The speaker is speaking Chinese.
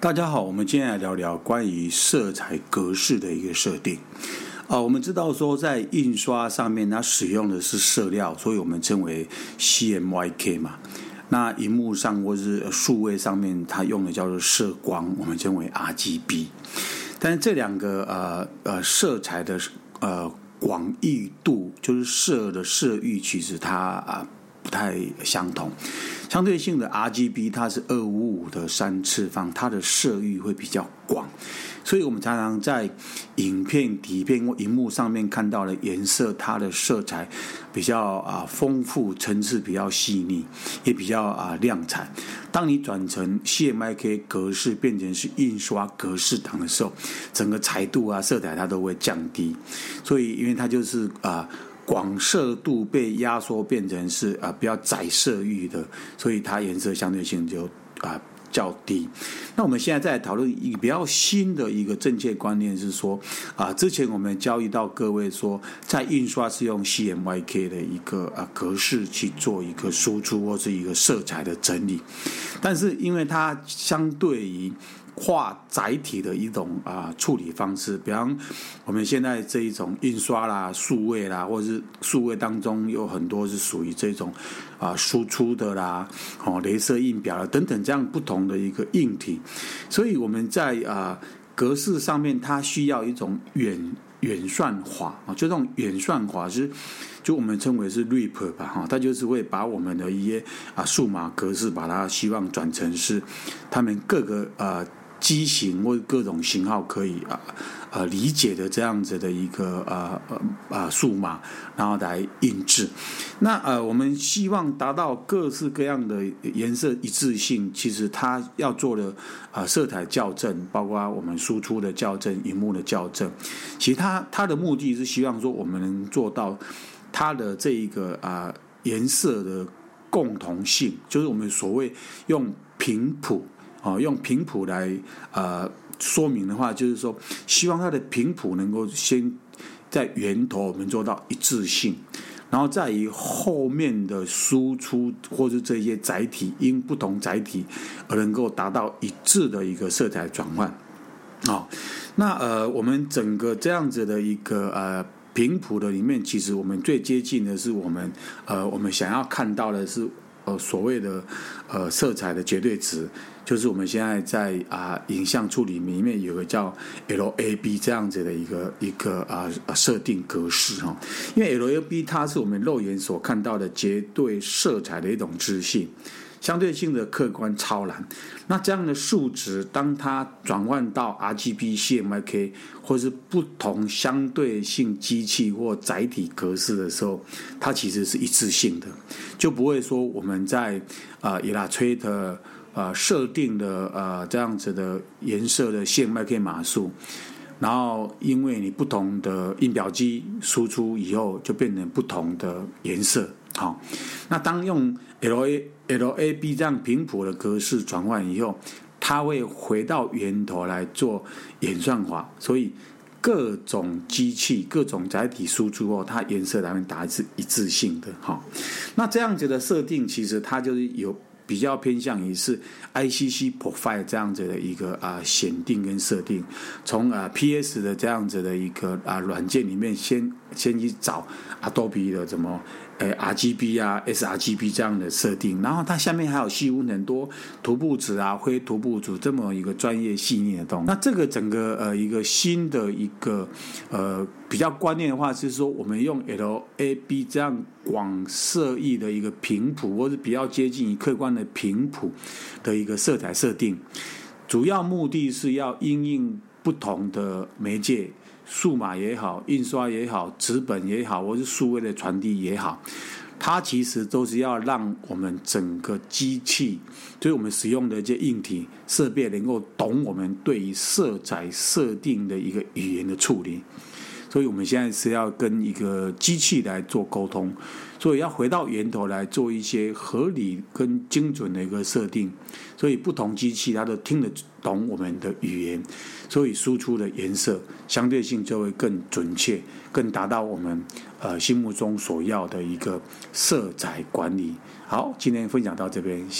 大家好，我们今天来聊聊关于色彩格式的一个设定。啊，我们知道说在印刷上面，它使用的是色料，所以我们称为 CMYK 嘛。那荧幕上或是数位上面，它用的叫做色光，我们称为 RGB。但是这两个呃呃色彩的呃广义度，就是色的色域，其实它啊不太相同。相对性的 RGB 它是二五五的三次方，它的色域会比较广，所以我们常常在影片底片或荧幕上面看到的颜色，它的色彩比较啊丰富，层次比较细腻，也比较啊亮彩。当你转成 CMYK 格式变成是印刷格式档的时候，整个彩度啊色彩它都会降低，所以因为它就是啊。广色度被压缩变成是啊比较窄色域的，所以它颜色相对性就啊较低。那我们现在在讨论一个比较新的一个正确观念是说啊，之前我们教育到各位说，在印刷是用 CMYK 的一个啊格式去做一个输出或是一个色彩的整理，但是因为它相对于化载体的一种啊处理方式，比方我们现在这一种印刷啦、数位啦，或者是数位当中有很多是属于这种啊输出的啦，哦，镭射印表啦等等这样不同的一个硬体，所以我们在啊格式上面，它需要一种远远算法啊，就这种远算法是就我们称为是 RIP 吧哈，它就是会把我们的一些啊数码格式，把它希望转成是他们各个呃。机型或各种型号可以啊呃理解的这样子的一个呃呃啊数码，然后来印制。那呃我们希望达到各式各样的颜色一致性，其实它要做的啊色彩校正，包括我们输出的校正、荧幕的校正，其实它它的目的是希望说我们能做到它的这一个啊颜色的共同性，就是我们所谓用频谱。哦，用频谱来呃说明的话，就是说，希望它的频谱能够先在源头我们做到一致性，然后再以后面的输出或者这些载体因不同载体而能够达到一致的一个色彩转换。好，那呃，我们整个这样子的一个呃频谱的里面，其实我们最接近的是我们呃我们想要看到的是呃所谓的呃色彩的绝对值。就是我们现在在啊影像处理里面有个叫 LAB 这样子的一个一个啊设定格式哈，因为 LAB 它是我们肉眼所看到的绝对色彩的一种资讯，相对性的客观超蓝。那这样的数值，当它转换到 RGB、CMYK 或是不同相对性机器或载体格式的时候，它其实是一致性的，就不会说我们在啊 Illustrator。呃，设定的呃这样子的颜色的线麦克码数，然后因为你不同的印表机输出以后，就变成不同的颜色。好，那当用 L A L A B 这样频谱的格式转换以后，它会回到源头来做演算法，所以各种机器、各种载体输出后，它颜色才会达是一致性的。好，那这样子的设定，其实它就是有。比较偏向于是 ICC Profile 这样子的一个啊选定跟设定，从啊 PS 的这样子的一个啊软件里面先先去找 Adobe 的什么。诶，RGB 啊，sRGB 这样的设定，然后它下面还有细分很多涂布纸啊、灰涂布组这么一个专业细腻的东西。那这个整个呃一个新的一个呃比较观念的话，是说我们用 LAB 这样广色域的一个频谱，或是比较接近于客观的频谱的一个色彩设定，主要目的是要因应不同的媒介。数码也好，印刷也好，纸本也好，或是数位的传递也好，它其实都是要让我们整个机器，就是我们使用的一些硬体设备，能够懂我们对于色彩设定的一个语言的处理。所以，我们现在是要跟一个机器来做沟通，所以要回到源头来做一些合理跟精准的一个设定。所以，不同机器它都听得懂我们的语言，所以输出的颜色相对性就会更准确，更达到我们呃心目中所要的一个色彩管理。好，今天分享到这边。